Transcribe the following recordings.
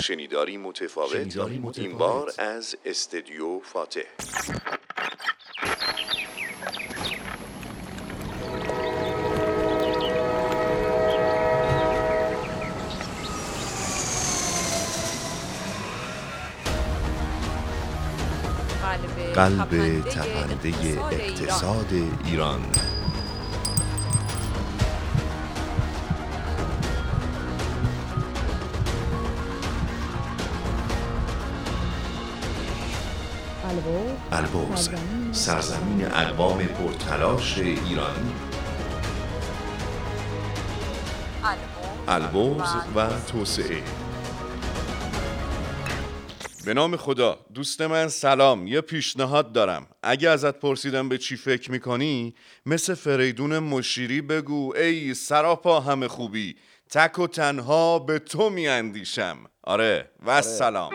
شنیداری متفاوت. این بار از استدیو فاتح. قلب تپنده اقتصاد ایران. البرز سرزمین اقوام پرتلاش ایران البرز و توسعه. به نام خدا دوست من سلام یه پیشنهاد دارم. اگه ازت پرسیدم به چی فکر می‌کنی مثل فریدون مشیری بگو ای سراپا همه خوبی تک و تنها به تو میاندیشم. آره و آره. سلام.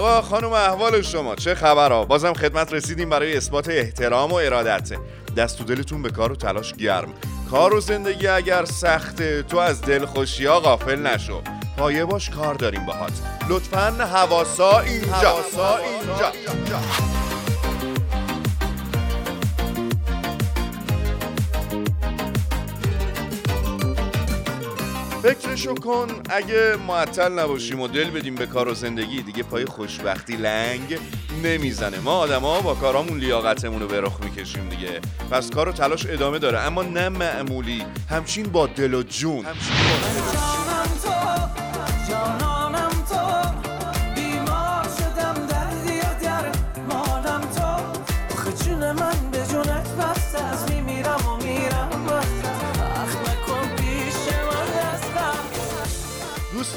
آقا خانم احوال شما چه خبر ها بازم خدمت رسیدیم برای اثبات احترام و ارادت. دست و دلتون به کار و تلاش گرم. کار و زندگی اگر سخته تو از دلخوشی ها غافل نشو. پایه باش کار داریم باهات. لطفا حواسا اینجا. حواسا اینجا. فکرشو کن اگه معطل نباشیم و دل بدیم به کار و زندگی دیگه پای خوشبختی لنگ نمی‌زنه. ما آدما با کارامون لیاقتمون رو به رخ می‌کشیم دیگه. پس کار و تلاش ادامه داره. اما نه معمولی همچین با دل و جون. همچین با دل و جون.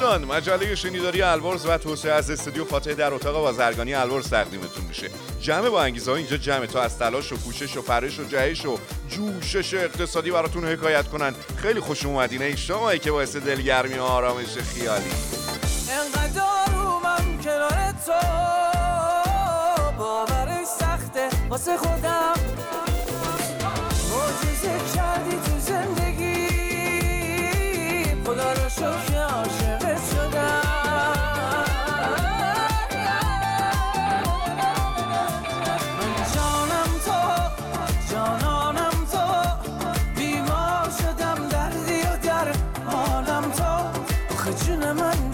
دوستان مجله شنیداری الورز و توسعه از استودیو فاتح در اتاق بازرگانی الورز تقدیمتون میشه. جمع با انگیزه ها اینجا جمع تا از تلاش و کوشش و فرش و جهش و جوشش اقتصادی براتون حکایت کنن. خیلی خوش اومدین ای شما که باعث دلگرمی و آرامش خیالی. انقدر من کنار تو باورش سخته واسه خودم. معجزه کردی تو زندگی خدا رو شکر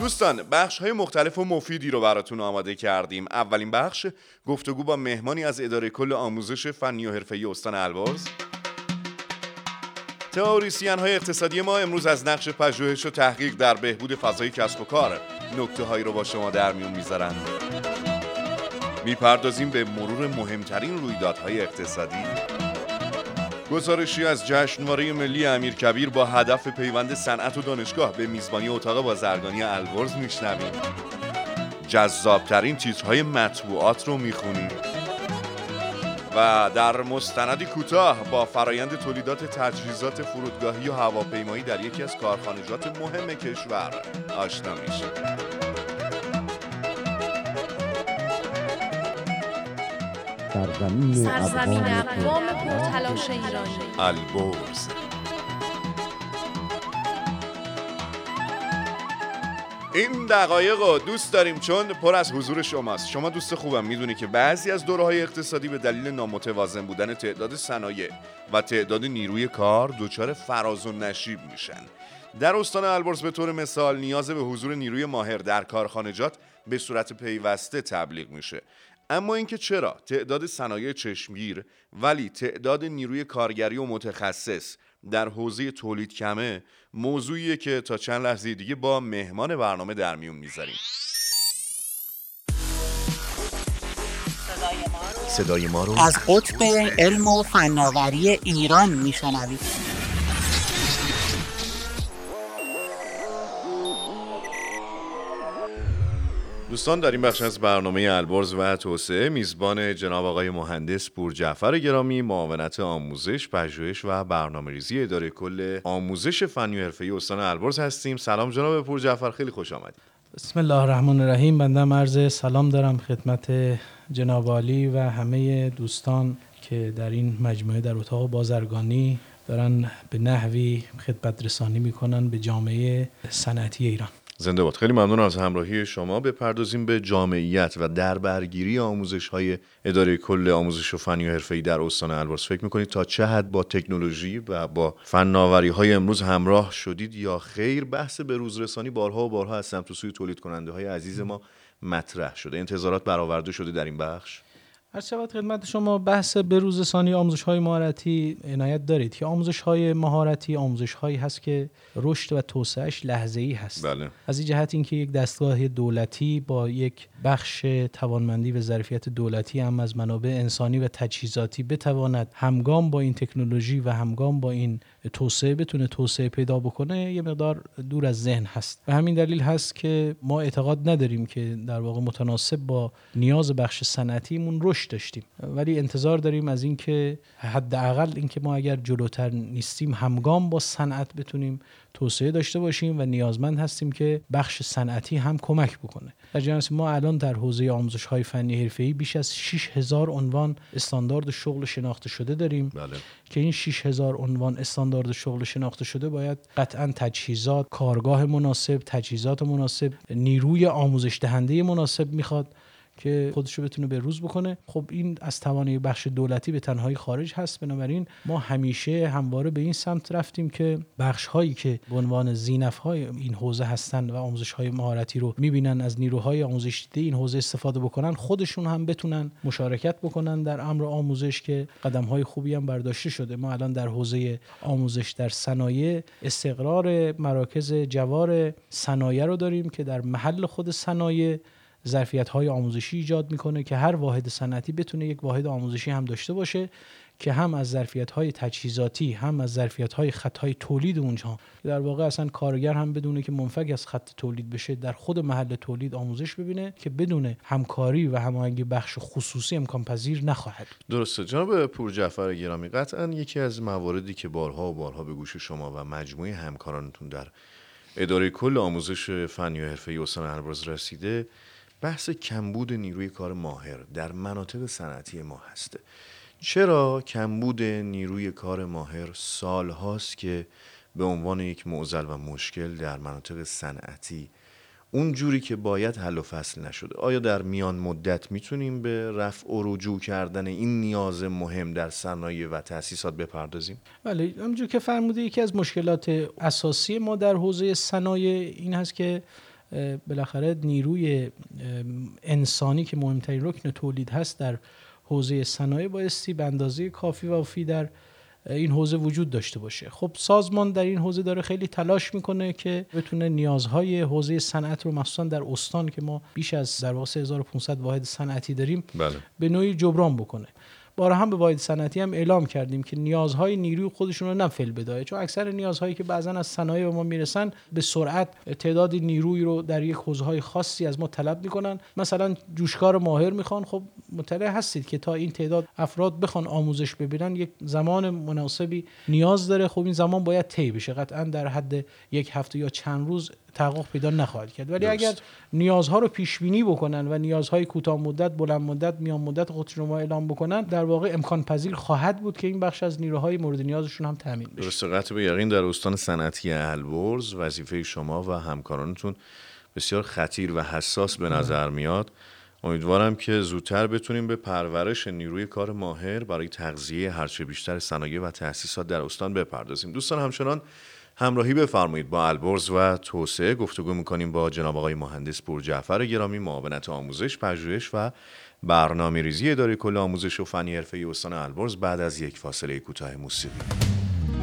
دوستان بخش های مختلف و مفیدی رو براتون آماده کردیم. اولین بخش گفتگو با مهمانی از اداره کل آموزش فنی و حرفه‌ای استان البرز. تئوریسین های اقتصادی ما امروز از نقش پژوهش و تحقیق در بهبود فضای کسب و کار نکته هایی رو با شما در میون می‌ذارن. می‌پردازیم به مرور مهمترین رویدادهای اقتصادی. گزارشی از جشنواره ملی امیرکبیر با هدف پیوند صنعت و دانشگاه به میزبانی اتاق بازرگانی الورز میشنویم. جذابترین تیترهای مطبوعات رو می‌خونیم. و در مستندی کوتاه با فرایند تولیدات تجهیزات فرودگاهی و هواپیمایی در یکی از کارخانجات مهم کشور آشنا میشیم. سرزمین, سرزمین اقوام پرتلاش ایرانی. البرز. این دقایق رو دوست داریم چون پر از حضور شماست. شما دوست خوبم می‌دونی که بعضی از دوره های اقتصادی به دلیل نامتوازن بودن تعداد صنایع و تعداد نیروی کار دچار فراز و نشیب میشن. در استان البرز به طور مثال نیاز به حضور نیروی ماهر در کارخانجات به صورت پیوسته تبلیغ میشه. اما اینکه چرا؟ تعداد صنایع چشمگیر ولی تعداد نیروی کارگری و متخصص در حوزه تولید کمه موضوعیه که تا چند لحظه دیگه با مهمان برنامه در میون می‌ذاریم. صدای ما رو از قطب علم و فناوری ایران میشنوید. دوستان در این بخش از برنامه البرز و توسعه میزبان جناب آقای مهندس پور جعفر گرامی معاونت آموزش، پژوهش و برنامه ریزی اداره کل آموزش فنی و حرفه‌ای استان البرز هستیم. سلام جناب پور جعفر خیلی خوش آمدید. بسم الله الرحمن الرحیم بنده عرض سلام دارم خدمت جناب عالی و همه دوستان که در این مجموعه در اتاق بازرگانی دارن به نحوی خدمت رسانی می‌کنن به جامعه صنعتی ایران زنده باد. خیلی ممنون از همراهی شما. بپردازیم به جامعیت و در برگیری آموزش های اداره کل آموزش و فنی و حرفه‌ای در استان البرز. فکر می‌کنید تا چه حد با تکنولوژی و با فناوری های امروز همراه شدید یا خیر؟ بحث به روز رسانی بارها و بارها از سمت سوی تولید کننده های عزیز ما مطرح شده. انتظارات برآورده شده در این بخش. هر شود خدمت شما بحث بروزرسانی آموزش های مهارتی عنایت دارید که آموزش های مهارتی آموزش هایی هست که رشد و توسعهش لحظه ای هست بله. از این جهت اینکه یک دستگاه دولتی با یک بخش توانمندی و ظرفیت دولتی هم از منابع انسانی و تجهیزاتی بتواند همگام با این تکنولوژی و همگام با این توسعه بتونه توسعه پیدا بکنه یه مقدار دور از ذهن هست. و همین دلیل هست که ما اعتقاد نداریم که در واقع متناسب با نیاز بخش صنعتیمون رشد داشتیم. ولی انتظار داریم از اینکه حداقل اینکه ما اگر جلوتر نیستیم همگام با صنعت بتونیم توسعه داشته باشیم و نیازمند هستیم که بخش صنعتی هم کمک بکنه. در جهان ما الان در حوزه آموزش های فنی حرفه‌ای بیش از 6000 عنوان استاندارد شغل شناخته شده داریم. بله. که این 6000 عنوان استاندارد شغل شناخته شده باید قطعا تجهیزات کارگاه مناسب تجهیزات مناسب نیروی آموزش دهنده مناسب می‌خواد. که خودش رو بتونه به روز بکنه. خب این از توانایی بخش دولتی به تنهایی خارج هست. بنابراین ما همیشه همواره به این سمت رفتیم که بخش هایی که به عنوان زینف های این حوزه هستن و آموزش های مهارتی رو می‌بینن از نیروهای آموزش دیده این حوزه استفاده بکنن خودشون هم بتونن مشارکت بکنن در امر آموزش که قدم های خوبی هم برداشته شده. ما الان در حوزه آموزش در صنایع استقرار مراکز جوار صنایع رو داریم که در محل خود صنایع ظرفیت های آموزشی ایجاد می‌کنه که هر واحد صنعتی بتونه یک واحد آموزشی هم داشته باشه که هم از ظرفیت های تجهیزاتی هم از ظرفیت های خط های تولید اونجا. در واقع اصلا کارگر هم بدونه که منفک از خط تولید بشه در خود محل تولید آموزش ببینه که بدون همکاری و هماهنگی بخش خصوصی امکان پذیر نخواهد درسته. جناب پور جعفر گرامی قطعا یکی از مواردی که بارها و بارها به گوش شما و مجموعه همکارانتون در اداره کل آموزش فنی و حرفه‌ای استان البرز رسیده بحث کمبود نیروی کار ماهر در مناطق صنعتی ما هسته چرا کمبود نیروی کار ماهر سال هاست که به عنوان یک معضل و مشکل در مناطق صنعتی اون جوری که باید حل و فصل نشده آیا در میان مدت می‌تونیم به رفع و رجوع کردن این نیاز مهم در صنایع و تأسیسات بپردازیم؟ بله همونجور که فرموده یکی از مشکلات اساسی ما در حوزه صنایع این هست که بالاخره نیروی انسانی که مهمترین رکن تولید هست در حوزه صنایع بایستی به اندازه کافی و وافی در این حوزه وجود داشته باشه خب سازمان در این حوزه داره خیلی تلاش می‌کنه که بتونه نیازهای حوزه صنعت رو مخصوصا در استان که ما بیش از در واقع 3500 واحد صنعتی داریم بله. به نوعی جبران بکنه بار هم به واحد صنعتی هم اعلام کردیم که نیازهای نیروی خودشون رو نفل بدایه چون اکثر نیازهایی که بعضا از صنایع به ما می‌رسن به سرعت تعداد نیروی رو در یک حوزه خاصی از ما طلب می‌کنن. مثلا جوشکار ماهر می‌خوان. خب مطلع هستید که تا این تعداد افراد بخوان آموزش ببینن یک زمان مناسبی نیاز داره. خب این زمان باید طی بشه. قطعا در حد یک هفته یا چند روز تحقق پیدا نخواهد کرد. ولی اگر نیازها رو پیش بینی بکنن و نیازهای کوتاه مدت بلند مدت میان مدت خودشون رو اعلام بکنن در واقع امکان پذیر خواهد بود که این بخش از نیروهای مورد نیازشون هم تامین بشه. درسته. قطع به یقین در استان صنعتی البرز وظیفه شما و همکارانتون بسیار خطیر و حساس به نظر میاد. امیدوارم که زودتر بتونیم به پرورش نیروی کار ماهر برای تغذیه هرچه بیشتر صنایع و تأسیسات در استان بپردازیم. دوستان همچنان همراهی بفرمایید با البرز و توسعه گفتگو می‌کنیم با جناب آقای مهندس پور جعفر گرامی معاونت آموزش پژوهش و برنامه ریزی اداره کل آموزش و فنی حرفه استان البرز بعد از یک فاصله کوتاه موسیقی.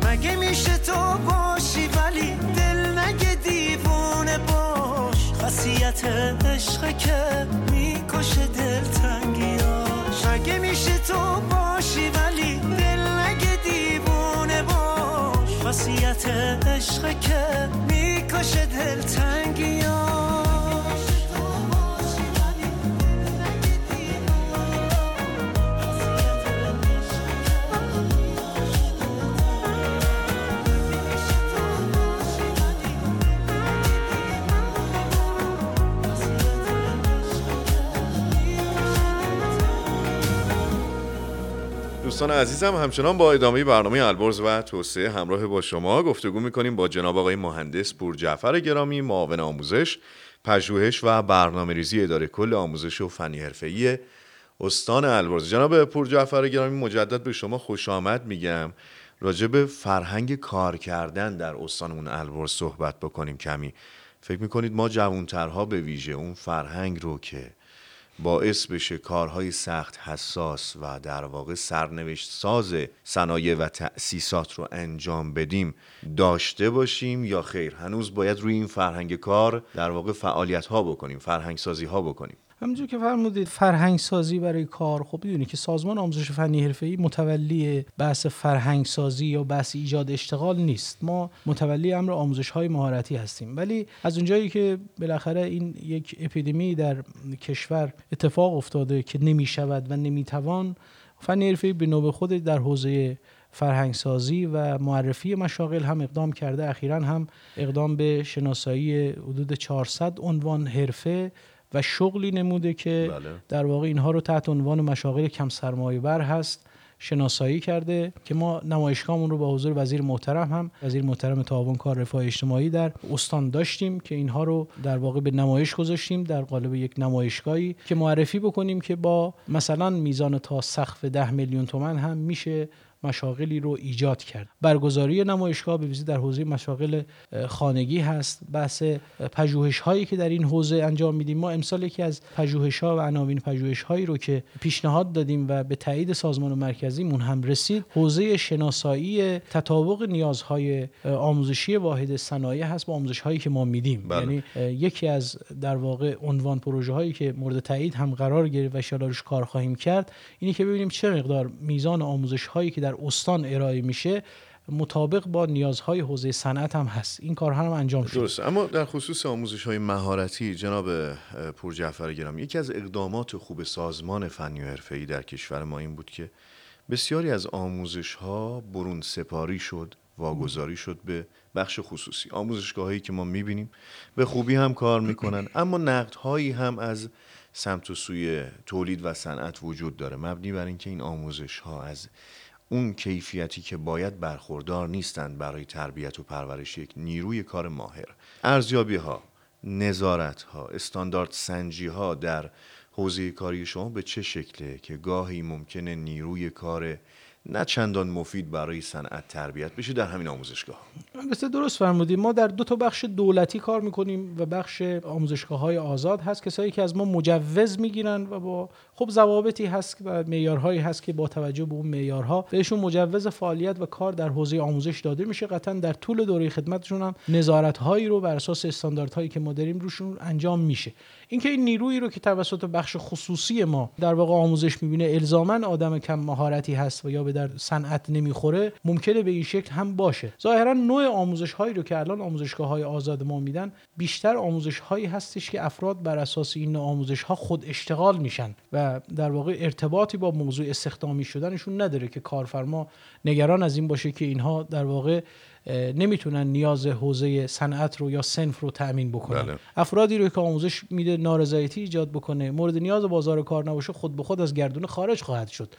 مگه میشه تو باشی ولی دل نگه دیوونه باش. خاصیت عشق که می‌کشه دل تنگیاش مگه میشه تو باشی ولی دل نگه دیوونه باش. خاصیت عشق که می‌کشه دل تنگیاش دوستان عزیزم همچنان با ادامه برنامه البرز و توسعه همراه با شما گفتگو می‌کنیم با جناب آقای مهندس پور جعفر گرامی معاون آموزش پژوهش و برنامه ریزی اداره کل آموزش و فنی حرفه‌ای استان البرز. جناب پور جعفر گرامی مجدد به شما خوش آمد میگم. راجع به فرهنگ کار کردن در استانمون البرز صحبت بکنیم کمی. فکر می‌کنید ما جوانترها به ویژه اون فرهنگ رو که باعث بشه کارهای سخت حساس و در واقع سرنوشت ساز صنایع و تأسیسات رو انجام بدیم داشته باشیم یا خیر؟ هنوز باید روی این فرهنگ کار در واقع فعالیت ها بکنیم فرهنگ سازی ها بکنیم. همونجور که فرمودید فرهنگ سازی برای کار. خب می‌دونی که سازمان آموزش فنی حرفه‌ای متولی بحث فرهنگ سازی یا بحث ایجاد اشتغال نیست. ما متولی امر آموزش های مهارتی هستیم. ولی از اونجایی که بالاخره این یک اپیدمی در کشور اتفاق افتاده که نمی شود و نمی‌توان فنی حرفه‌ای به نوبه خود در حوزه فرهنگ سازی و معرفی مشاغل هم اقدام کرده. اخیرا هم اقدام به شناسایی حدود 400 عنوان حرفه و شغلی نموده که بله. در واقع اینها رو تحت عنوان مشاغل کم سرمایه بر هست شناسایی کرده که ما نمایشگاهمون رو با حضور وزیر محترم هم وزیر محترم تعاون کار رفاه اجتماعی در استان داشتیم که اینها رو در واقع به نمایش گذاشتیم در قالب یک نمایشگاهی که معرفی بکنیم که با مثلا میزان تا سقف ده میلیون تومن هم میشه مشاغلی رو ایجاد کرد. برگزاری نمایشگاه به در حوزه مشاغل خانگی هست. بحث پژوهش هایی که در این حوزه انجام میدیم. ما امسال یکی از پژوهش ها و عناوین پژوهش هایی رو که پیشنهاد دادیم و به تایید سازمان مرکزیمون هم رسید حوزه شناسایی تطابق نیازهای آموزشی واحد صنایع هست. با آموزش هایی که ما میدیم. بله. یعنی یکی از در واقع عنوان پروژه هایی که مورد تایید هم قرار گرفت و روش کار خواهیم کرد اینه که ببینیم چه مقدار میزان آموزش هایی که در استان ارائه میشه مطابق با نیازهای حوزه صنعت هم هست. این کارها هم انجام شد درست. اما در خصوص آموزش های مهارتی جناب پور جعفر گرامی یکی از اقدامات خوب سازمان فنی و حرفه‌ای در کشور ما این بود که بسیاری از آموزش ها برون سپاری شد واگذاری شد به بخش خصوصی. آموزشگاه هایی که ما می‌بینیم به خوبی هم کار می‌کنن اما نقد هایی هم از سمت و سوی تولید و صنعت وجود داره. مبنی بر اینکه این آموزش ها از اون کیفیتی که باید برخوردار نیستند برای تربیت و پرورش یک نیروی کار ماهر. ارزیابی ها نظارت ها استاندارد سنجی ها در حوزه کاری شما به چه شکله که گاهی ممکنه نیروی کار نه چندان مفید برای صنعت تربیت بشه در همین آموزشگاه. البته درست فرمودیم ما در دو تا بخش دولتی کار می‌کنیم و بخش آموزشگاه های آزاد هست. کسایی که از ما مجوز می‌گیرن و با خب ضوابطی هست و معیارهایی هست که با توجه به اون معیارها بهشون مجوز فعالیت و کار در حوزه آموزش داده میشه. قطعا در طول دوره خدمتشون هم نظارت هایی رو بر اساس استانداردهایی که ما داریم روشون انجام میشه. اینکه این نیرویی رو که توسط بخش خصوصی ما در واقع آموزش می‌بینه الزاما آدم کم مهارتی هست و یا به در صنعت نمی‌خوره ممکنه به این شکل هم باشه. ظاهرا نوع آموزش هایی رو که الان آموزشگاه های آزاد ما میدن بیشتر آموزش هایی هستش که افراد بر اساس این نوع آموزش ها خود اشتغال میشن و در واقع ارتباطی با موضوع استخدامی شدنشون نداره که کارفرما نگران از این باشه که اینها در واقع نمی‌تونن نیاز حوزه صنعت رو یا سنف رو تأمین بکنن. بله. افرادی رو که آموزش میده نارضایتی ایجاد بکنه مورد نیاز بازار کار نباشه خود به خود از گردون خارج خواهد شد.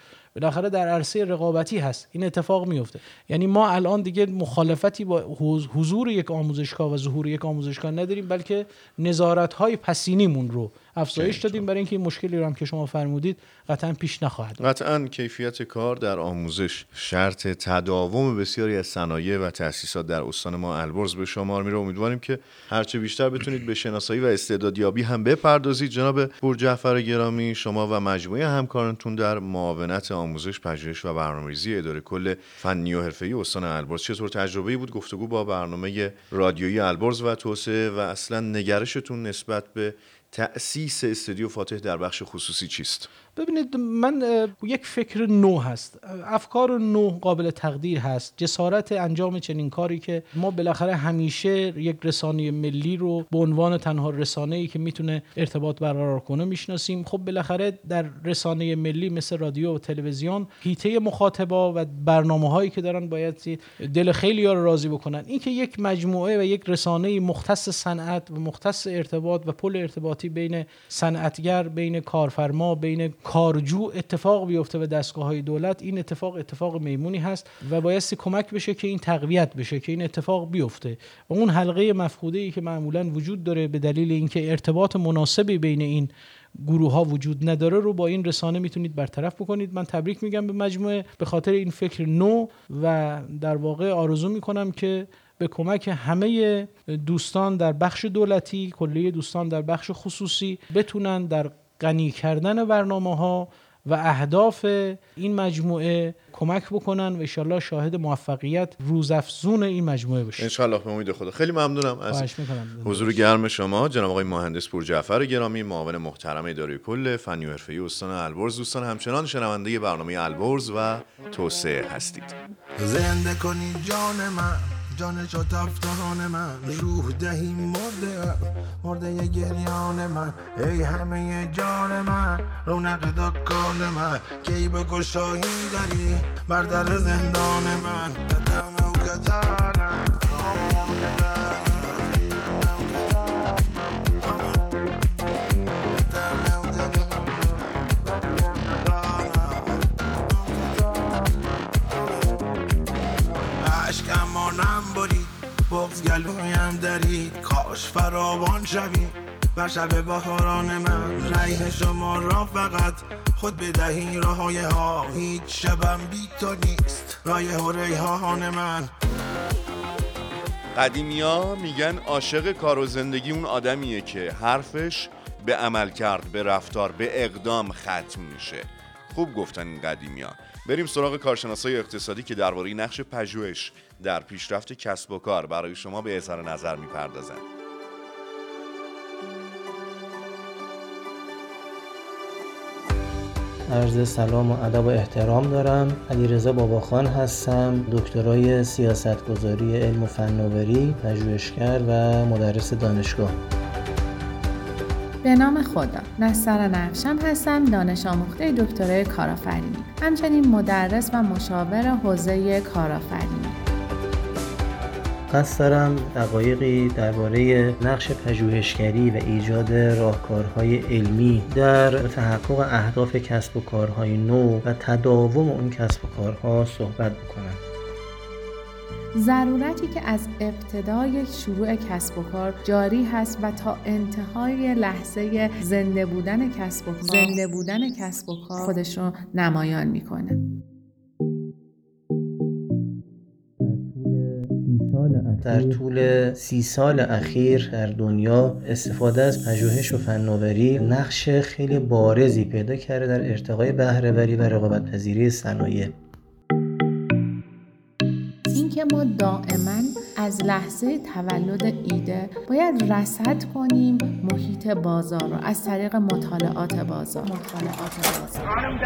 بالاخره در عرصه رقابتی هست. این اتفاق میفته یعنی ما الان دیگه مخالفتی با حض- حضور یک آموزشگاه و ظهور یک آموزشگاه نداریم بلکه نظارت های پسینیمون رو افزایش. دادیم. برای اینکه این مشکلی رو هم که شما فرمودید قطعا پیش نخواهد قطعا کیفیت کار در آموزش. شرط تداوم بسیاری از صنایع و تأسیسات در استان ما البرز به شمار میره. امیدواریم که هرچه بیشتر بتونید به شناسایی و استعدادیابی هم بپردازید. جناب جعفر گرامی شما و مجموعه همکارانتون در معاونت آموزش پژوهش و برنامه‌ریزی اداره کل فنی و حرفه‌ای استان البرز. چطور تجربه‌ای بود؟ گفتگو با برنامه رادیویی البرز و توسعه و اصلا نگرشتون نسبت به تأسیس استودیو فاتح در بخش خصوصی چیست؟ ببینید من یک فکر نو هست. افکار نو قابل تقدیر هست. جسارت انجام چنین کاری که ما بالاخره همیشه یک رسانه ملی رو به عنوان تنها رسانه ای که می‌تونه ارتباط برقرار کنه می‌شناسیم. خب بالاخره در رسانه ملی مثل رادیو و تلویزیون هیته مخاطبا و برنامه هایی که دارن باید دل خیلی ها رو راضی بکنن. اینکه یک مجموعه و یک رسانه مختص صنعت و مختص ارتباط و پل ارتباطی بین صنعتگر بین کارفرما بین کارجو اتفاق بیفته به دستگاه های دولت این اتفاق اتفاق میمونی هست و بایستی کمک بشه که این تقویت بشه که این اتفاق بیفته. و اون حلقه مفقوده ای که معمولا وجود داره به دلیل اینکه ارتباط مناسبی بین این گروه ها وجود نداره رو با این رسانه می‌تونید برطرف بکنید. من تبریک میگم به مجموعه. به خاطر این فکر نو و در واقع آرزو می‌کنم که به کمک همه دوستان در بخش دولتی کلیه دوستان در بخش خصوصی بتونن در غنی کردن برنامه ها و اهداف این مجموعه کمک بکنن و انشالله شاهد موفقیت روزافزون این مجموعه بشه انشالله به امید خدا. خیلی ممنونم از حضور گرم شما جناب آقای مهندس پور جعفر گرامی معاون محترم اداره کل فنی و حرفه‌ای استان البرز. دوستان همچنان شنونده برنامه البرز و توسعه هستید. زنده کنی جان من. جانشو تفتان من روح دهی مرده مرده گریان من. ای همه جان من رونق دکان من. کی به گشایی داری؟ بر در زندان من. قدم و کتانم بغز گلویم درید کاش فراوان شویم بر شب بهاران من ریح شما را فقط خود بدهی. راه ها هیچ شبم بی تو نیست. رایه و ریحان من. قدیمیا میگن عاشق کار و زندگی اون آدمیه که حرفش به عمل کرد به رفتار به اقدام ختم میشه. خوب گفتن این قدیمیا. بریم سراغ کارشناسای اقتصادی که درباره نقش پژوهش در پیشرفت کسب و کار برای شما به اظهار نظر می‌پردازند عرض سلام و ادب و احترام دارم. علیرضا باباخان هستم دکترای سیاستگذاری علم و فناوری پژوهشگر و مدرس دانشگاه. به نام خدا. نستر نفشم هستم دانش آموخته دکترای کارآفرینی. همچنین مدرس و مشاور حوزه کارآفرینی. قصد دارم دقایقی درباره نقش پژوهشگری و ایجاد راهکارهای علمی در تحقق اهداف کسب و کارهای نو و تداوم اون کسب و کارها صحبت بکنم. ضرورتی که از ابتدای شروع کسب و کار جاری هست و تا انتهای لحظه زنده بودن کسب و کار زنده بودن کسب و کار خودش رو نمایان می‌کنه. در طول سی سال اخیر در دنیا استفاده از پژوهش و فناوری نقش خیلی بارزی پیدا کرده در ارتقای بهرهوری و رقابت پذیری صنایع. اینکه ما دائما از لحظه تولد ایده باید رصد کنیم محیط بازار رو از طریق مطالعات بازار. مطالعات بازار. خانم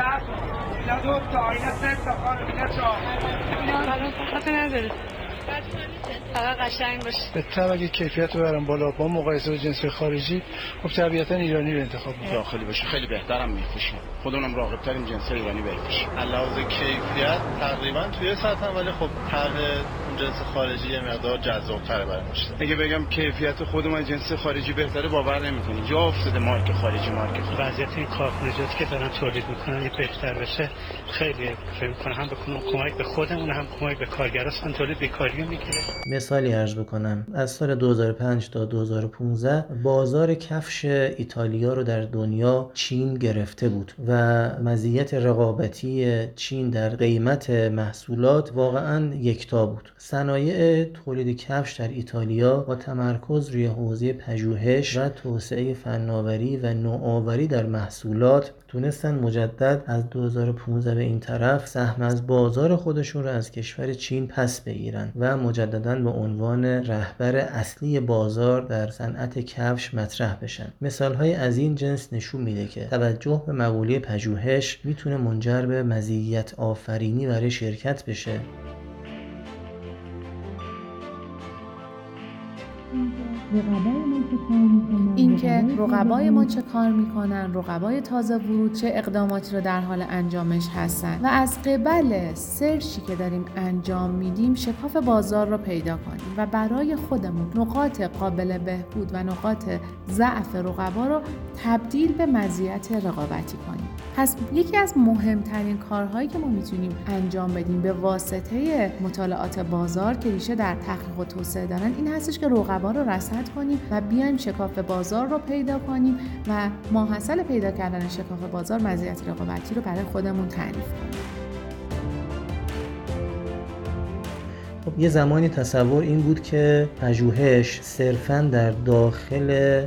فقط قشنگ باشه. بهتر اگه کیفیت رو برم بالا. با مقایسه با جنس خارجی خب طبیعتا ایرانی رو انتخاب می‌کنم. داخلی باشه. خیلی بهترم میفروشیم خودمونم راغب تریم جنس ایرانی بفروشیم. علاوه کیفیت تقریبا توی سطح ولی خب طرح جنس خارجی یه مقدار جذاب‌تره برای مشتری. اگه بگم کیفیت خودمون جنس خارجی بهتره باور نمی‌کنی جا افتاده مارک خارجی مارک وضعیت این کارخونجاتی که دارن تولید می‌کنن یه بهتر بشه. خیلی فکر می‌کنه هم بکنم کمک به خودمون هم کمک به کارگران تولید بیکاری می‌گیره مثالی عرض بکنم. از سال 2005 تا 2015 بازار کفش ایتالیا رو در دنیا چین گرفته بود و مزیت رقابتی چین در قیمت محصولات واقعا یکتا بود. صنایع تولید کفش در ایتالیا با تمرکز روی حوزه پژوهش و توسعه فناوری و نوآوری در محصولات تونستن مجدد از 2015 به این طرف سهم از بازار خودشون رو از کشور چین پس بگیرن و مجددا به عنوان رهبر اصلی بازار در صنعت کفش مطرح بشن. مثال های از این جنس نشون میده که توجه به مقوله پژوهش می‌تونه منجر به مزیت آفرینی برای شرکت بشه. اینکه رقبای ما چه کار می‌کنن رقبای تازه ورود چه اقداماتی رو در حال انجامش هستن. و از قبل سرچی که داریم انجام میدیم شکاف بازار رو پیدا کنیم و برای خودمون نقاط قابل بهبود و نقاط ضعف رقبا رو تبدیل به مزیت رقابتی کنیم. پس یکی از مهمترین کارهایی که ما می‌تونیم انجام بدیم به واسطه مطالعات بازار که ریشه در تحقیق و توسعه دارن این هستش که رقبا رو رصد کنیم و بیایم شکاف بازار رو پیدا کنیم و ماحصل پیدا کردن شکاف بازار مزیت رقابتی رو برای خودمون تعریف کنیم. خب یه زمانی تصور این بود که پژوهش صرفا در داخل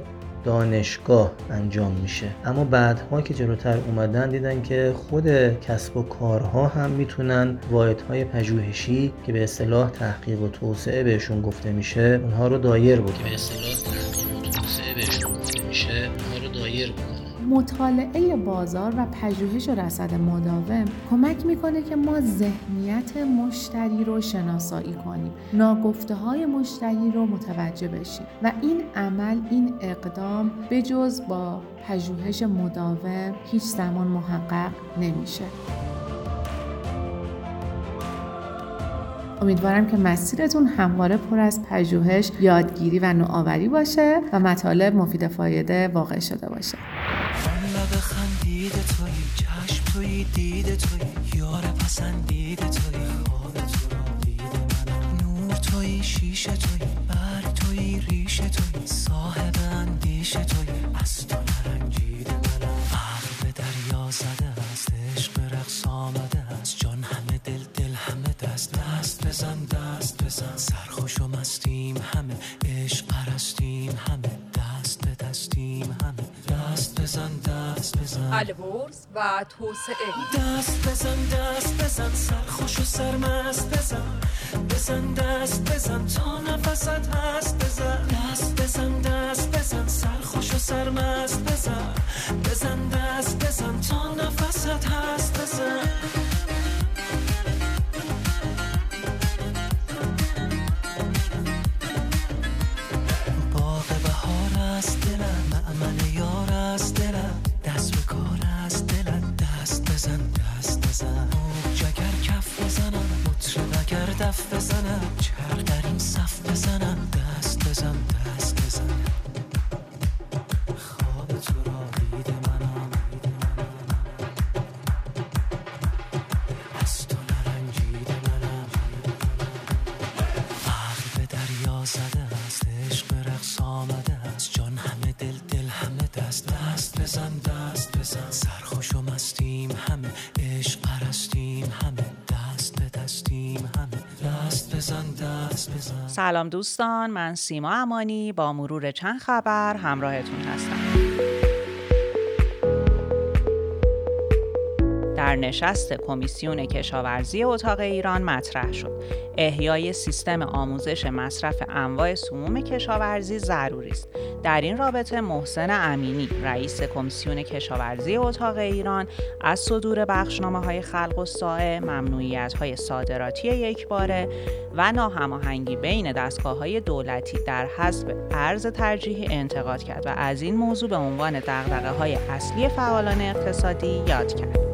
دانشگاه انجام میشه. اما بعدها که جلوتر اومدن دیدن که خود کسب و کارها هم می‌تونن واحدهای پژوهشی که به اصطلاح تحقیق و توسعه بهشون گفته میشه اونها رو دایر بکنن. به اصطلاح تحقیق و توسعه بهشون گفته میشه اونها رو دایر بکنن. مطالعه بازار و پژوهش رصد مداوم کمک می‌کنه که ما ذهنیت مشتری رو شناسایی کنیم. ناگفته های مشتری رو متوجه بشیم و این عمل این اقدام به جز با پژوهش مداوم هیچ زمان محقق نمیشه. امیدوارم که مسیرتون همواره پر از پژوهش، یادگیری و نوآوری باشه و مطالب مفید فایده واقع شده باشه. توی توی توی. پسندید توی. من نور توی شیشه توی. برگ توی ریشه توی. صاحب اندیشه توی. از تو بزن دست بزن سرخوش و مستیم همه عشق پرستیم همه دست به دستیم همه دست بزن دست بزن. البرز و توسعه. دست بزن دست بزن. سرخوش و سرمست بزن. بزن دست بزن. تا نفست هست بزن. دست بزن دست بزن. سرخوش و سرمست بزن. بزن دست بزن. تا نفست هست بزن. سلام دوستان من سیما امانی با مرور چند خبر همراهتون هستم. در نشست کمیسیون کشاورزی اتاق ایران مطرح شد. احیای سیستم آموزش مصرف انواع سموم کشاورزی ضروری است. در این رابطه محسن امینی رئیس کمیسیون کشاورزی اتاق ایران از صدور بخشنامه های خلق و سائه ممنوعیت های صادراتی یکباره و ناهماهنگی بین دستگاه های دولتی در حسب ارز ترجیحی انتقاد کرد و از این موضوع به عنوان دغدغه های اصلی فعالان اقتصادی یاد کرد.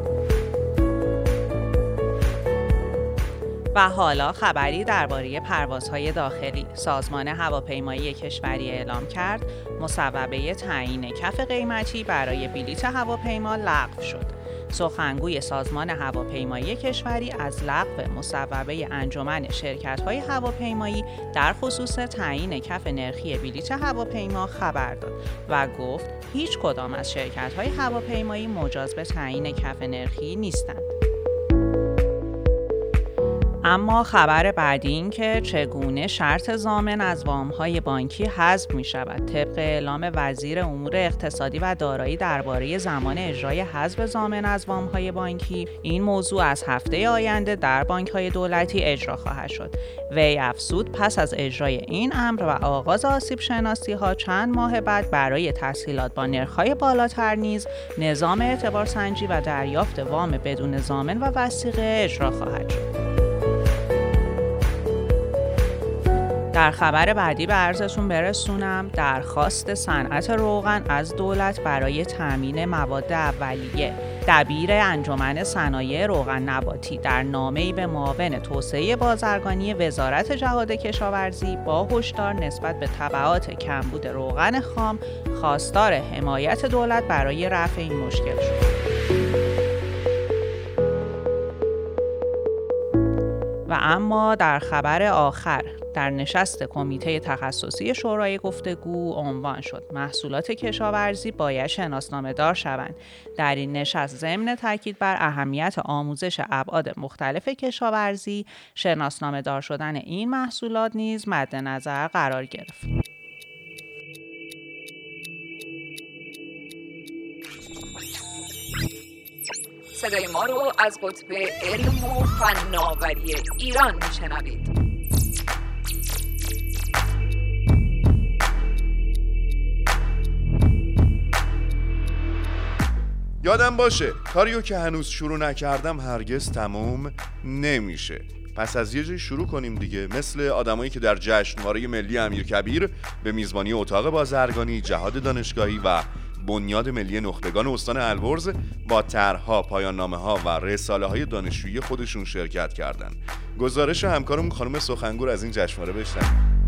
و حالا خبری درباره پروازهای داخلی سازمان هواپیمایی کشوری اعلام کرد مصوبه تعیین کف قیمتی برای بلیت هواپیما لغو شد سخنگوی سازمان هواپیمایی کشوری از لغو مصوبه انجمن شرکت‌های هواپیمایی در خصوص تعیین کف نرخی بلیت هواپیما خبر داد و گفت هیچ کدام از شرکت‌های هواپیمایی مجاز به تعیین کف نرخی نیستند. اما خبر بعدی این که چگونه شرط زامن از وامهای بانکی حذف می شود طبق اعلام وزیر امور اقتصادی و دارایی درباره زمان اجرای حذف زامن از وامهای بانکی این موضوع از هفته آینده در بانکهای دولتی اجرا خواهد شد. وی افزود پس از اجرای این امر و آغاز آسیب شناسی ها چند ماه بعد برای تسهیلات با نرخ‌های بالاتر نیز نظام اعتبار سنجی و دریافت وام بدون زامن و وسیقه اجرا خواهد شد. در خبر بعدی به عرضتون برسونم درخواست صنعت روغن از دولت برای تامین مواد اولیه دبیر انجمن صنایع روغن نباتی در نامه‌ای به معاون توسعه بازرگانی وزارت جهاد کشاورزی با هشدار نسبت به تبعات کمبود روغن خام خواستار حمایت دولت برای رفع این مشکل شد. و اما در خبر آخر در نشست کمیته تخصصی شورای گفتگو عنوان شد. محصولات کشاورزی باید شناسنامه دار شوند. در این نشست ضمن تاکید بر اهمیت آموزش ابعاد مختلف کشاورزی شناسنامه دار شدن این محصولات نیز مد نظر قرار گرفت. صدای ما رو از قطب علم و فناوری ایران میشنوید. یادم باشه کاریو که هنوز شروع نکردم هرگز تموم نمیشه پس از یه جای شروع کنیم دیگه مثل آدمایی که در جشنواره ملی امیر کبیر به میزبانی اتاق بازرگانی جهاد دانشگاهی و بنیاد ملی نخبگان استان البرز با طرحها، پایان نامه ها و رساله های دانشجویی خودشون شرکت کردند. گزارش همکارمون خانم سخنگور از این جشنواره بشنویم.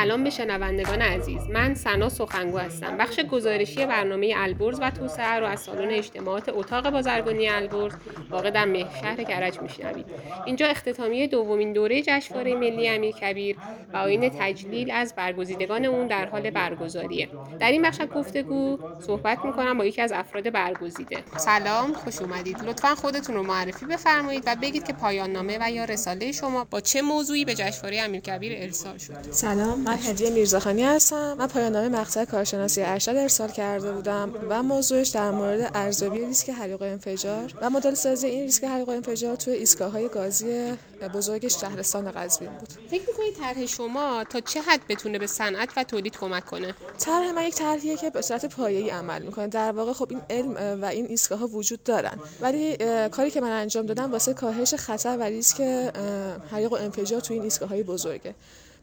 سلام به شنوندگان عزیز. من سنا سخنگو هستم. بخش گزارشی برنامه البرز و توسعه رو از سالن اجتماعات اتاق بازرگانی البرز واقع در شهر کرج میشنوید. اینجا اختتامیه دومین دوره جشنواره ملی امیر کبیر و آین تجلیل از برگزیدگان اون در حال برگزاریه. در این بخش گفتگو صحبت می‌کنم با یکی از افراد برگزیده. سلام خوش اومدید. لطفا خودتون رو معرفی بفرمایید و بگید که پایان نامه و یا رساله شما با چه موضوعی به جشنواره امیر کبیر ارسال شد. سلام من هدیه میرزاخانی هستم من پایان نامه مقطع کارشناسی ارشد ارسال کرده بودم و موضوعش در مورد ارزیابی ریسک حریق انفجار و مدل سازی این ریسک حریق انفجار توی ایستگاه های گازی بزرگ شهرستان قزوین بود. فکر می‌کنید طرح شما تا چه حد بتونه به صنعت و تولید کمک کنه؟ طرح من یک طرحیه که به صورت پایه‌ای عمل می‌کنه. در واقع خب این علم و این ایستگاه ها وجود دارن. ولی کاری که من انجام دادم واسه کاهش خطر و ریسک حریق و انفجار توی این ایستگاه های بزرگه.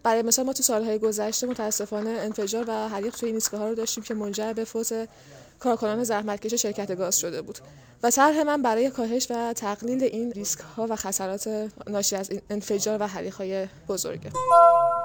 برای مثلا ما تو سالهای گذشته متاسفانه انفجار و حریق توی این ها رو داشتیم که منجر به فوت کارکنان زحمتکش شرکت گاز شده بود. و طرح من برای کاهش و تقلیل این ریسک ها و خطرات ناشی از انفجار و حریق های بزرگه.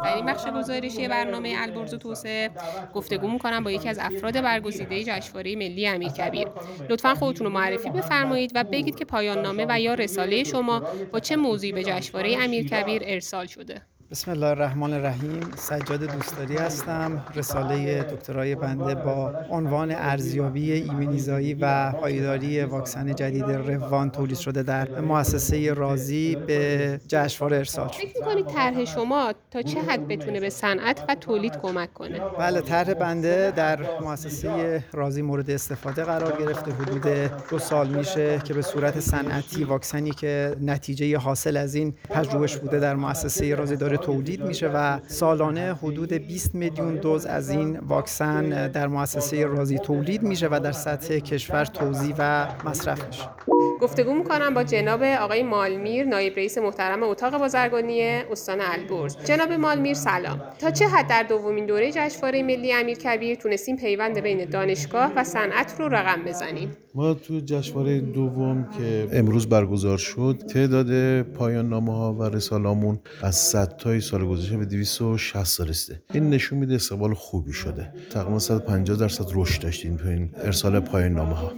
در این بخش گزارشی برنامه البرز و توسعه گفتگو می‌کنم با یکی از افراد برگزیده جشنواره ملی امیرکبیر. لطفا خودتون رو معرفی بفرمایید و بگید که پایان نامه و یا رساله شما با چه موضوعی به جشنواره امیرکبیر ارسال شده. بسم الله الرحمن الرحیم سجاد دوستداری هستم. رساله دکترای بنده با عنوان ارزیابی ایمنیزایی و پایداری واکسن جدید روان تولید شده در مؤسسه رازی به جشنواره ارسال شد. فکر می‌کنید طرح شما تا چه حد بتونه به صنعت و تولید کمک کنه؟ بله طرح بنده در مؤسسه رازی مورد استفاده قرار گرفته. حدود دو سال میشه که به صورت صنعتی واکسنی که نتیجه حاصل از این پژوهش بوده در مؤسسه رازی داره تولید میشه و سالانه حدود 20 میلیون دوز از این واکسن در مؤسسه رازی تولید میشه و در سطح کشور توزیع و مصرف میشه. گفتگو می‌کنم با جناب آقای مالمیر نایب رئیس محترم اتاق بازرگانی استان البرز. جناب مالمیر سلام. تا چه حد در دومین دوره جشنواره ملی امیرکبیر تونستیم پیوند بین دانشگاه و صنعت رو رقم بزنیم؟ ما تو جشنواره دوم که امروز برگزار شد تعداد پایان نامه ها و رسالامون از 100 تای سال گذشته به 260 رسیده. این نشون میده استقبال خوبی شده. تقریبا 150 درصد رشد داشتیم تو این ارسال پایان نامه ها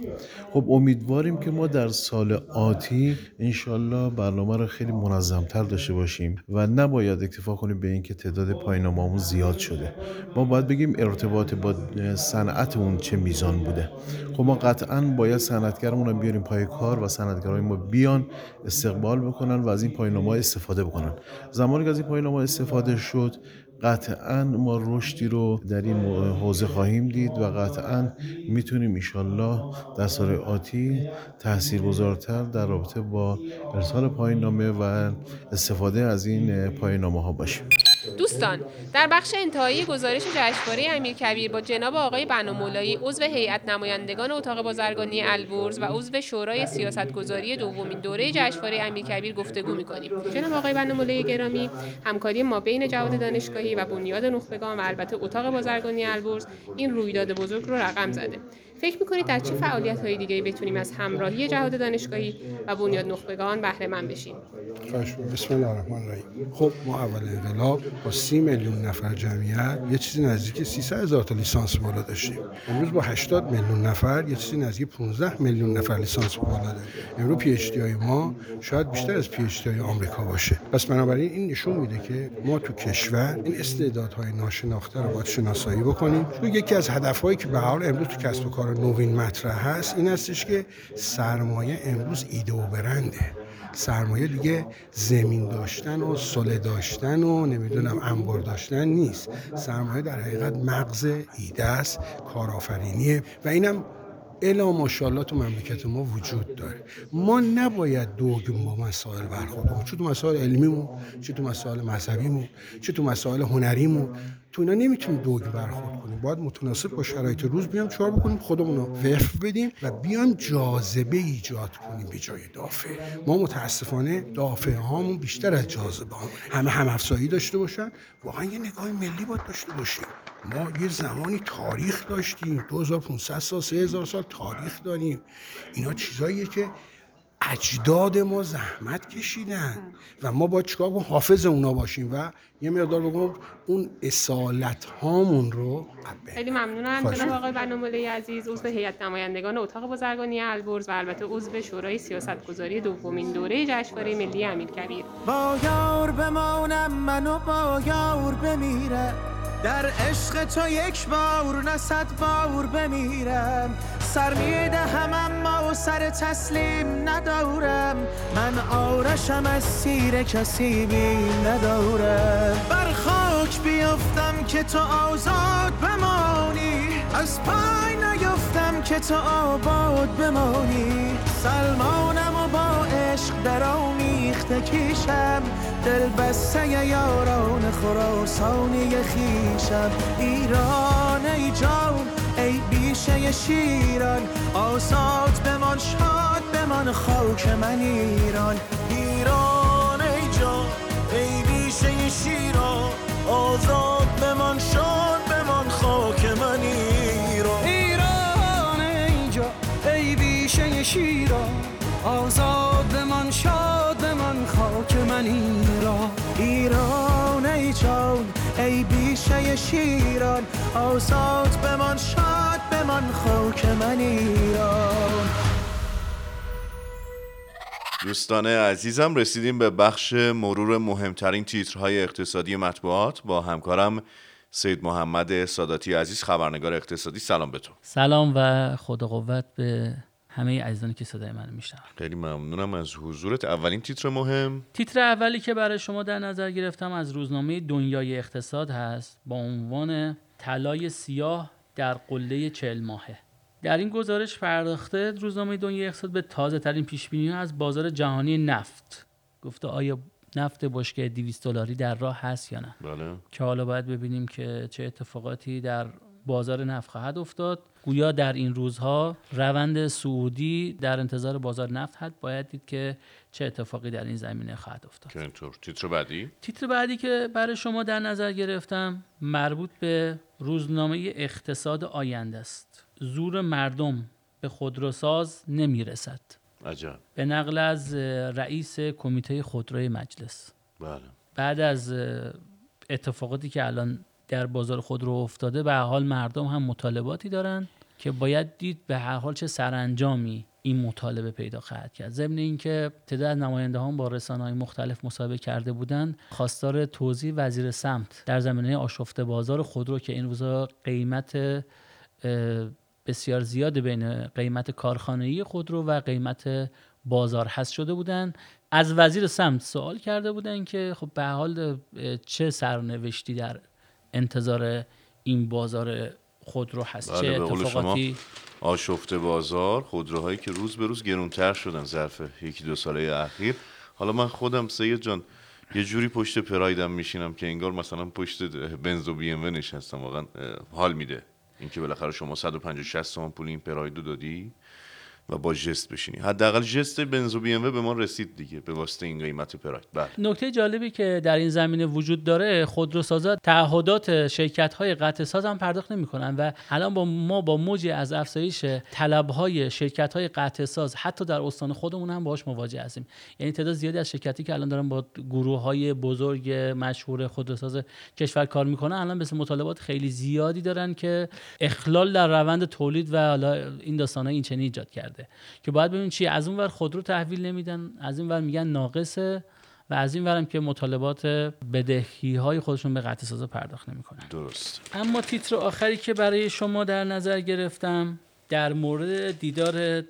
خب امیدواریم که ما در سال آتی انشالله برنامه رو خیلی منظمتر داشته باشیم و نباید اکتفا کنیم به اینکه تعداد پایان نامه زیاد شده. ما باید بگیم ارتباط با صنعت اون چه میزان بوده. خب ما قطعا باید صنعتگرمون رو بیاریم پای کار و صنعتگرای ما بیان استقبال بکنن و از این پایان‌نامه استفاده بکنن. زمانی که از این پایان‌نامه استفاده شد قطعا ما رشدی رو در این حوزه خواهیم دید و قطعا می‌تونیم ایشالله در سال آتی تحصیل گذارتر در رابطه با ارسال پایین نامه و استفاده از این پایین نامه ها باشیم. دوستان در بخش انتهایی گزارش جشنواره امیرکبیر با جناب آقای بنامولایی عضو هیئت نمایندگان اتاق بازرگانی البرز و عضو شورای سیاستگذاری دومین دوره جشنواره امیرکبیر گفتگو می‌کنیم. جناب آقای بنامولایی گرامی همکاری ما بین جواد دانشگاهی و بنیاد نخبگان و البته اتاق بازرگانی البرز این رویداد بزرگ رو رقم زده. فکر می‌کنید در چه فعالیت های دیگه بتونیم از همراهی جهاد دانشگاهی و بنیاد نخبگان بهره مند بشیم؟ بسم الله الرحمن الرحیم. خب ما اول انقلاب با سی میلیون نفر جمعیت یه چیزی نزدیک 300 هزار تا لیسانس بالا داشتیم. امروز با 80 میلیون نفر یه چیزی نزدیک 15 میلیون نفر لیسانس بالا داریم. امروز پی اچ های ما شاید بیشتر از پی اچ های آمریکا باشه. پس بنابراین این نشون میده که ما تو کشور این استعدادهای ناشناخته رو باید شناسایی بکنیم. چون یکی از هدفهایی که به حال امروز تو کسب و کار نوین مطرح هست این هستش که سرمایه امروز ایده و برنده. سرمایه دیگه زمین داشتن و سله داشتن و نمی‌دونم انبار داشتن نیست. سرمایه در حقیقت مغز ایده است کارآفرینیه و اینم الا ماشاءالله تو مملکت ما وجود داره. ما نباید دوگم با مسائل برخورد کنیم چه تو مسائل علمیمون چه تو مسائل مذهبیمون چه تو مسائل هنریمون. تو اینا نمی‌تونیم دوگ برخورد کنیم. باید متناسب با شرایط روز بیام چهار بکنیم؟ خودمون رو وقف بدیم و بیام جاذبه ایجاد کنیم به جای دافع. ما متاسفانه دافع هامون بیشتر از جاذبه هامون همه هم افزایی داشته باشن. واقعا یه نگاه ملی باید داشته باشیم. ما یه زمانی تاریخ داشتیم. 2500 سال 3000 سال تاریخ داریم. اینا چیزاییه که اجداد ما زحمت کشیدن و ما با چیکار کنیم؟ حافظ اونا باشیم و یه مقدار بگم اون اصالت هامون رو خیلی ممنونم. جناب آقای بناموله عزیز عضو هیئت نمایندگان اتاق بازرگانی البرز و البته عضو شورای سیاستگذاری دومین دوره جشنواره ملی امیرکبیر. با یار بمانم منو با یار بمیرم در عشق تو یک بار نه صد بار بمیرم. سر می‌دهم اما سر تسلیم ندارم. من آرشم از سیر کسی بیم ندارم. بر خاک بیفتم که تو آزاد بمانی. از پای نیفتم که تو آباد بمانی. سلمانم و با عشق در آمیخته کیشم. دل بسته یاران خراسانی خیشم. ایران ای جان ای بیشه شیران. آزاد بمان شاد بمان خاک من ایران. ایران ای جان ای بیشه شیران. آزاد شیران آزاد بمان شاد بمان خاک من ایران. ایران ای جان ای بیشه شیران. آزاد بمان شاد بمان خاک من ایران. دوستان عزیزم رسیدیم به بخش مرور مهمترین تیترهای اقتصادی مطبوعات. با همکارم سید محمد ساداتی عزیز خبرنگار اقتصادی. سلام به تو. سلام و خدا قوت به همه عزیزانی که صدای من میشنون. خیلی ممنونم. از حضورت اولین تیتر مهم. تیتر اولی که برای شما در نظر گرفتم از روزنامه دنیای اقتصاد هست با عنوان طلای سیاه در قله چهل ماهه. در این گزارش پرداخته روزنامه دنیای اقتصاد به تازه ترین پیش بینی از بازار جهانی نفت گفته آیا نفت بشکه 200 دلاری در راه هست یا نه. بله. که حالا باید ببینیم که چه اتفاقاتی در بازار نفت خواهد افتاد. گویا در این روزها روند سعودی در انتظار بازار نفت هست. باید دید که چه اتفاقی در این زمینه خواهد افتاد. که اینطور. تیتر بعدی؟ تیتر بعدی که برای شما در نظر گرفتم مربوط به روزنامه اقتصاد آینده است. زور مردم به خودروساز نمی‌رسد. عجب. به نقل از رئیس کمیته خودروی مجلس. بله. بعد از اتفاقاتی که الان در بازار خودرو افتاده به حال مردم هم مطالباتی دارن که باید دید به هر حال چه سرانجامی این مطالبه پیدا خواهد کرد. ضمن اینکه تعداد نماینده هم با رسانه های مختلف مصاحبه کرده بودند خواستار توضیح وزیر سمت در زمینه آشفته بازار خودرو که این روزا قیمت بسیار زیاد بین قیمت کارخانه‌ای خودرو و قیمت بازار هست شده بودند. از وزیر سمت سوال کرده بودند که خب به حال چه سرنوشتی در انتظار این بازار خودرو هست. بله چه اتفاقاتی؟ آشفته بازار خودروهایی که روز به روز گرونتر شدن ظرف یکی دو ساله اخیر. حالا من خودم سید جان یه جوری پشت پرایدم میشینم که انگار مثلا پشت بنز و بی ام و نشستم. واقعا حال میده. اینکه بالاخره شما 150 60 تومن پول این پرایدو دادی؟ و با جست بشینی. حداقل جست بنز و بی به ما رسید دیگه به واسطه این قیمت پراید. بله. نکته جالبی که در این زمینه وجود داره خودروسازا تعهدات شرکت های قطع ساز هم پرداخت نمی‌کنن و الان با ما با موجی از افزایش طلب های شرکت های قطع ساز حتی در استان خودمون هم باهاش مواجه هستیم. یعنی تعداد زیادی از شرکتی که الان دارن با گروه های بزرگ مشهور خودروساز کشور کار می‌کنن الان مثل مطالبات خیلی زیادی دارن که اخلال در روند تولید و حالا این داستانه این چنین ایجاد کرده که باید ببینیم چی. از اون ور خودرو تحویل نمیدن از این ور میگن ناقصه و از این ورم که مطالبات بدهی های خودشون به قطع سازا پرداخت نمی‌کنن. درست. اما تیتر آخری که برای شما در نظر گرفتم در مورد دیدار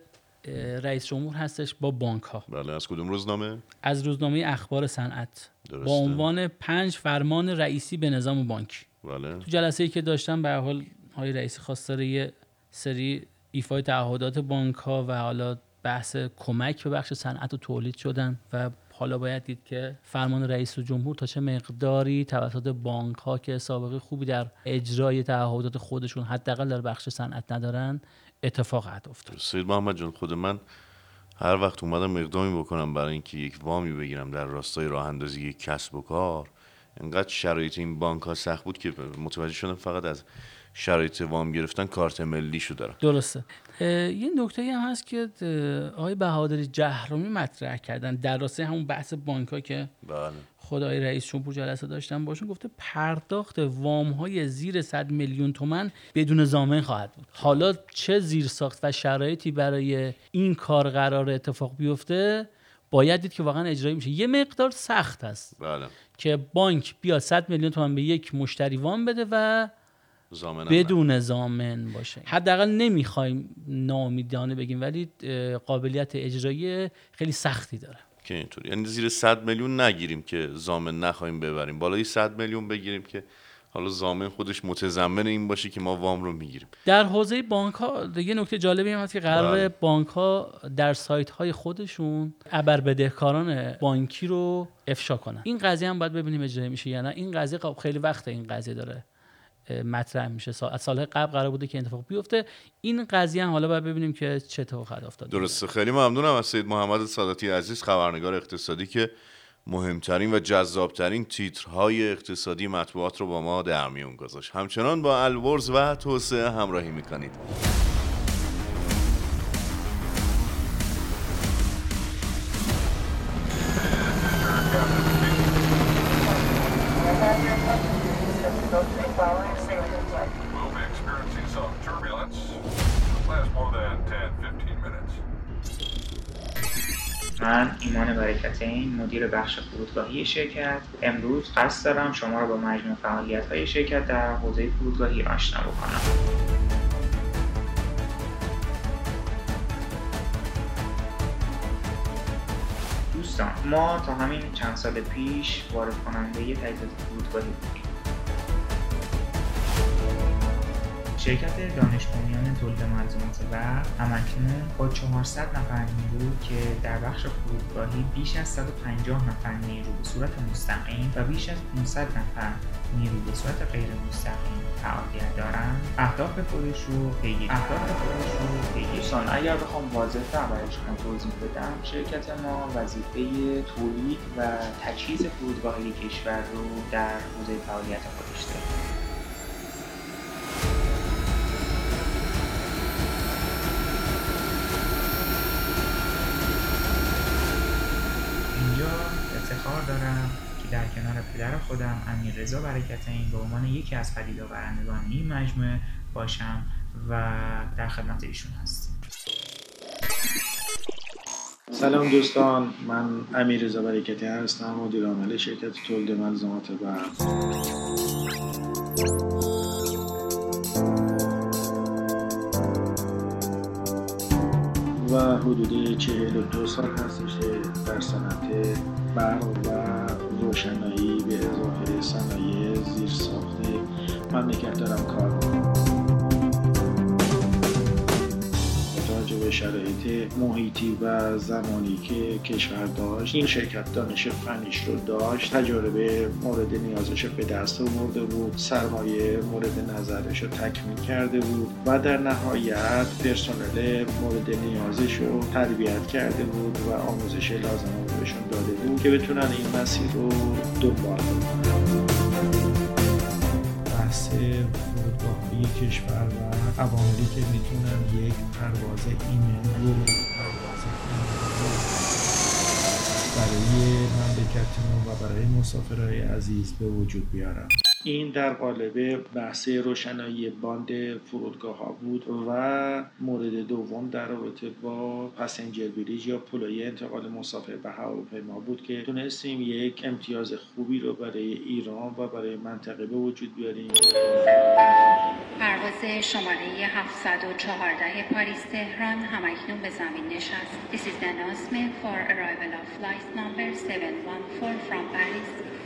رئیس جمهور هستش با بانک ها بله از کدوم روزنامه؟ از روزنامه اخبار صنعت. با عنوان پنج فرمان رئیسی به نظام بانکی. بله. تو جلسه ای که داشتم به حال های رئیس خواستار یه سری ایفای تعهدات بانک ها و حالا بحث کمک به بخش صنعت و تولید شدن و حالا باید دید که فرمان رئیس جمهور تا چه مقداری توسط بانک ها که سابقه خوبی در اجرای تعهدات خودشون حداقل در بخش صنعت ندارن اتفاق خواهد افتاد. سید محمد جان خود من هر وقت اومدم اقدامی بکنم برای اینکه یک وامی بگیرم در راستای راه اندازی کسب و کار انقدر شرایط این بانک ها سخت بود که متوجه شدم فقط از شرایط وام گرفتن کارت ملی شو دارم. درسته. یه نکته هم هست که آقای بهادری جهرومی مطرح کردن در راستای همون بحث بانک ها که بله. خدای رئیس جمهور جلسه داشتن باشون گفته پرداخت وام های زیر 100 میلیون تومن بدون ضامن خواهد بود. حالا چه زیر ساخت و شرایطی برای این کار قرار اتفاق بیفته باید دید که واقعا اجرایی میشه. یه مقدار سخت است بله. که بانک بیاد 100 میلیون تومن به یک مشتری وام بده و زامن بدون زامن باشه. حداقل نمی‌خوایم ناامیدانه بگیم ولی قابلیت اجرایی خیلی سختی داره. که اینطوری. یعنی زیر 100 میلیون نگیریم که زامن نخواهیم ببریم. بالای 100 میلیون بگیریم که حالا زامن خودش متضمن این باشه که ما وام رو می‌گیریم. در حوزه بانک ها یه نکته جالبی هم هست که قرار بله. بانک ها در سایت های خودشون ابر بدهکاران بانکی رو افشا کنن. این قضیه هم باید ببینیم اجرایی میشه یا نه. این قضیه خب خیلی وقته این قضیه داره. مطرح میشه. سال از سالهای قبل قرار بوده که اتفاق بیفته. این قضیه هم حالا باید ببینیم که چه اتفاقی خواهد افتاد درسته. خیلی ممنونم از سید محمد ساداتی عزیز خبرنگار اقتصادی که مهمترین و جذابترین تیترهای اقتصادی مطبوعات رو با ما در میون گذاشت. همچنان با الورز و توسعه همراهی می‌کنید. فرودگاهی شرکت. امروز قصد دارم شما را با مجموع فعالیت های شرکت در حوزه فرودگاهی آشنا بکنم. دوستان ما تا همین چند سال پیش وارد کننده تجهیزات فرودگاهی بودیم. شرکت دانش بنیان تولید ملزومات برق همکنون با 400 نفر نیرو که در بخش فرودگاهی بیش از 150 نفر نیرو به صورت مستقیم و بیش از 500 نفر نیرو به صورت غیر مستقیم فعالیت دارند. اهداف خودش رو پیگیری اهداف خودش رو اگر بخوام واضح برای شما توضیح بدم. شرکت ما وظیفه تولید و تجهیز فرودگاهی کشور رو در حوزه فعالیت خودش داره. دارم که در کنار پدر خودم امیر رضا برکتین به عنوان یکی از پدیدآورندگان این مجموعه باشم و در خدمت ایشون هستیم. سلام دوستان من امیر رضا برکتی هستم مدیر عامل شرکت تولید ملزومات برق. حدود 42 سال هستش در صنعت برق و روشنایی به اضافه صنایع زیر ساخته مملکت دارم کار می‌کنم. شرایط محیطی و زمانی که کشور داشت این شرکت دانش فنیش رو داشت تجربه مورد نیازش به دست آورده بود سرمایه مورد نظرش رو تکمیل کرده بود و در نهایت پرسنل مورد نیازش رو تربیت کرده بود و آموزش لازم رو بهشون داده بود که بتونن این مسیر رو دنبال کنن فرودگاه‌های کشور و عواملی که می‌تونن یک پرواز ایمن رو پرواز برای مملکتمون و برای مسافرهای عزیز به وجود بیارن. این در قالب بحث روشنایی باند فرودگاه ها بود و مورد دوم در رابطه با پسنجر بریج یا پلای انتقال مسافر به هواپیما بود که تونستیم یک امتیاز خوبی رو برای ایران و برای منطقه به وجود بیاریم پرواز شماره 714 پاریس تهران هم‌اکنون به زمین نشست. This is the announcement for arrival of flight number 714 from Paris.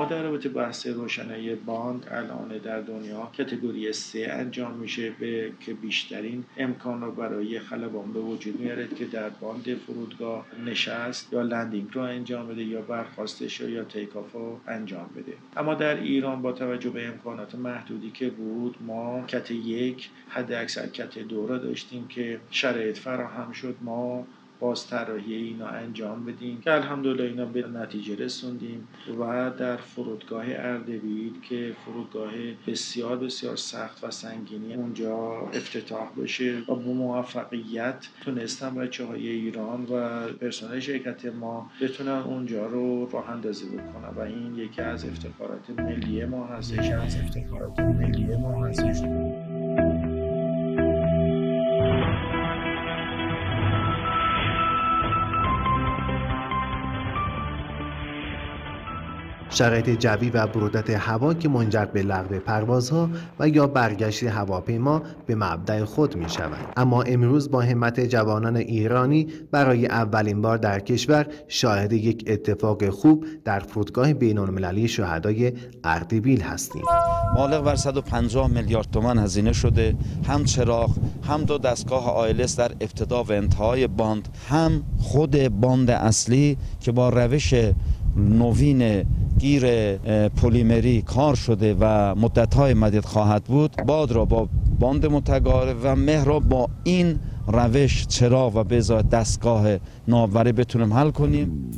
ما در رابطه بحث روشنایی باند الان در دنیا category سه انجام میشه به که بیشترین امکان رو برای خلبان به وجود میارد که در باند فرودگاه نشست یا landing رو انجام بده یا برخواستش رو یا takeoff رو انجام بده. اما در ایران با توجه به امکانات محدودی که بود ما cat یک حد اکثر cat دو را داشتیم که شرایط فراهم شد. ما باز طراحی اینا انجام بدیم که الحمدلله اینا به نتیجه رسوندیم و در فرودگاه اردبیل که فرودگاه بسیار بسیار سخت و سنگینی اونجا افتتاح بشه و با موفقیت تونستم بچه های ایران و پرسنل شرکت ما بتونن اونجا رو راه اندازی بکنن و این یکی از افتخارات ملی ما هستش از افتخارات ملی ما هستش. شرایط جوی و برودت هوا که منجر به لغو پروازها و یا برگشت هواپیما به مبدع خود می شود. اما امروز با همت جوانان ایرانی برای اولین بار در کشور شاهد یک اتفاق خوب در فرودگاه بین المللی شهدای اردبیل هستیم. بالغ بر 150 میلیارد تومان هزینه شده هم چراغ هم دو دستگاه آیلس در ابتدا و انتهای باند هم خود باند اصلی که با روش نوین گیر پلیمری کار شده و مدت‌های مدید خواهد بود باد را با باند متقارب و مه را با این روش چراغ و به دستگاه ناوری بتونیم حل کنیم.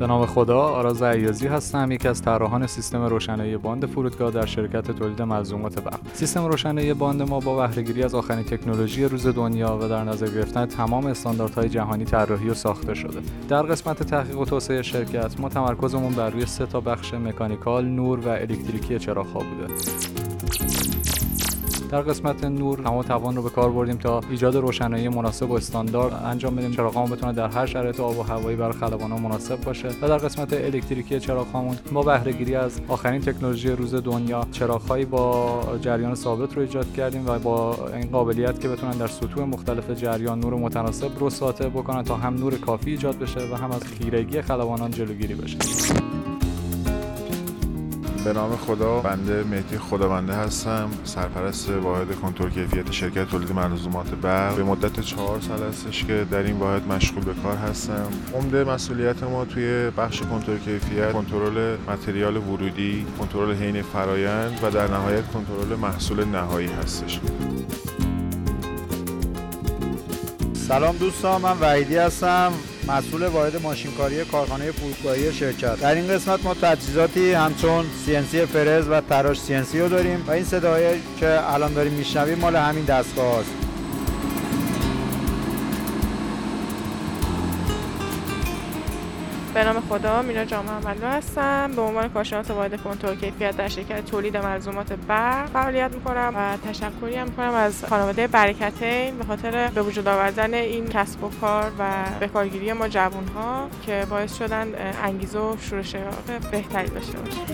به نام خدا آراز عیازی هستم. یکی از طراحان سیستم روشنایی باند فرودگاه در شرکت تولید ملزومات برق سیستم روشنایی باند ما با بهرهگیری از آخرین تکنولوژی روز دنیا و در نظر گرفتن تمام استانداردهای جهانی طراحی و ساخته شده. در قسمت تحقیق و توسعه شرکت ما تمرکزمون بر روی سه تا بخش مکانیکال نور و الکتریکی چراغ‌ها بوده. در قسمت نور تمام توان رو به کار بردیم تا ایجاد روشنایی مناسب و استاندارد انجام بدیم. چراغ‌هامون بتونه در هر شرایط آب و هوایی برای خلبانان مناسب باشه. و در قسمت الکتریکی چراغ‌هامون با بهرهگیری از آخرین تکنولوژی روز دنیا چراغ‌هایی با جریان ثابت رو ایجاد کردیم و با این قابلیت که بتونن در سطوح مختلف جریان نور متناسب رو ساطع بکنن تا هم نور کافی ایجاد بشه و هم از خیرگی خلبانان جلوگیری بشه. به نام خدا. بنده مهدی خدابنده هستم. سرپرست واحد کنترل کیفیت شرکت تولید ملزومات برق. به مدت چهار سال هستش که در این واحد مشغول به کار هستم. عمده مسئولیت ما توی بخش کنترل کیفیت کنترل متریال ورودی کنترل حین فرایند و در نهایت کنترل محصول نهایی هستش. سلام دوستان من وحیدی هستم. مسئول واحد ماشینکاری کارخانه فرودگاهی شرکت. در این قسمت ما تجهیزاتی همچون CNC فرز و تراش CNC رو داریم و این صداهایی که الان داریم میشنویم مال همین دستگاه هست به نام خدا مینا جان محمدلو هستم. به عنوان کارشناس واحد کنترل کیفیت در شرکت تولید ملزومات برق فعالیت می‌کنم و تشکری هم می‌کنم از خانواده برکتین به خاطر به وجود آوردن این کسب و کار و بکارگیری ما جوان ها که باعث شدن انگیزه و شورش بهتری داشته باشیم.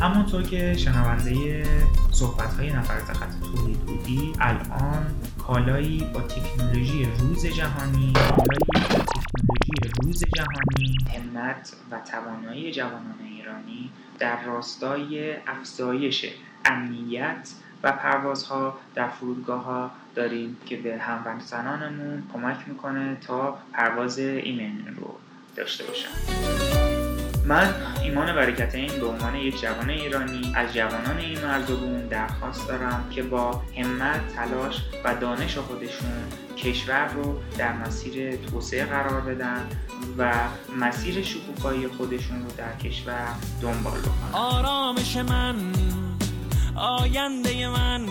همونطور که شنونده صحبت های نفر خط تولید بودی الان کالایی با تکنولوژی روز جهانی کالایی با تکنولوژی روز جهانی. همت و توانایی جوانان ایرانی در راستای افزایش امنیت و پروازها در فرودگاه ها داریم که به هموطنانمون کمک می‌کنه تا پرواز ایمن رو داشته باشن. من ایمان برکتین به عنوان یک جوان ایرانی از جوانان این درخواست دارم که با همت، تلاش و دانش خودشون کشور رو در مسیر توسعه قرار بدن و مسیر شکوفایی خودشون رو در کشور دنبال بکنن. آرامش من آینده من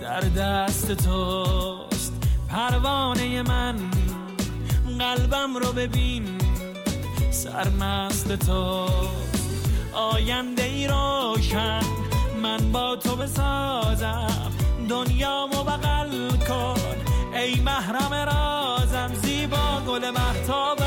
در دست توست. پروانه من قلبم رو ببین. سرمست تو. آینده ای روشن من با تو بسازم. دنیامو بغل کن ای محرم رازم. زیبا گل محتابم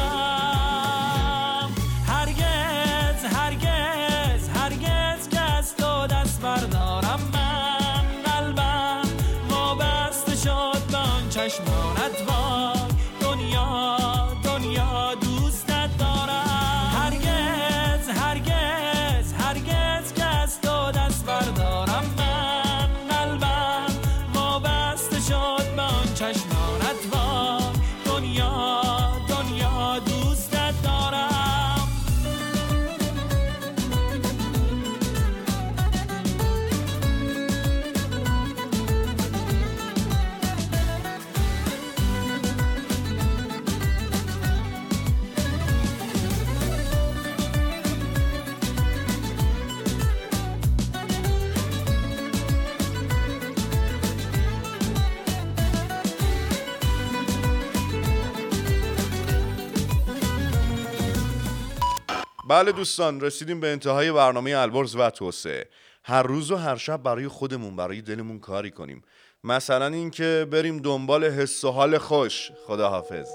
بله دوستان رسیدیم به انتهای برنامه البرز و توسعه. هر روز و هر شب برای خودمون برای دلمون کاری کنیم. مثلا اینکه بریم دنبال حس و حال خوش. خداحافظ.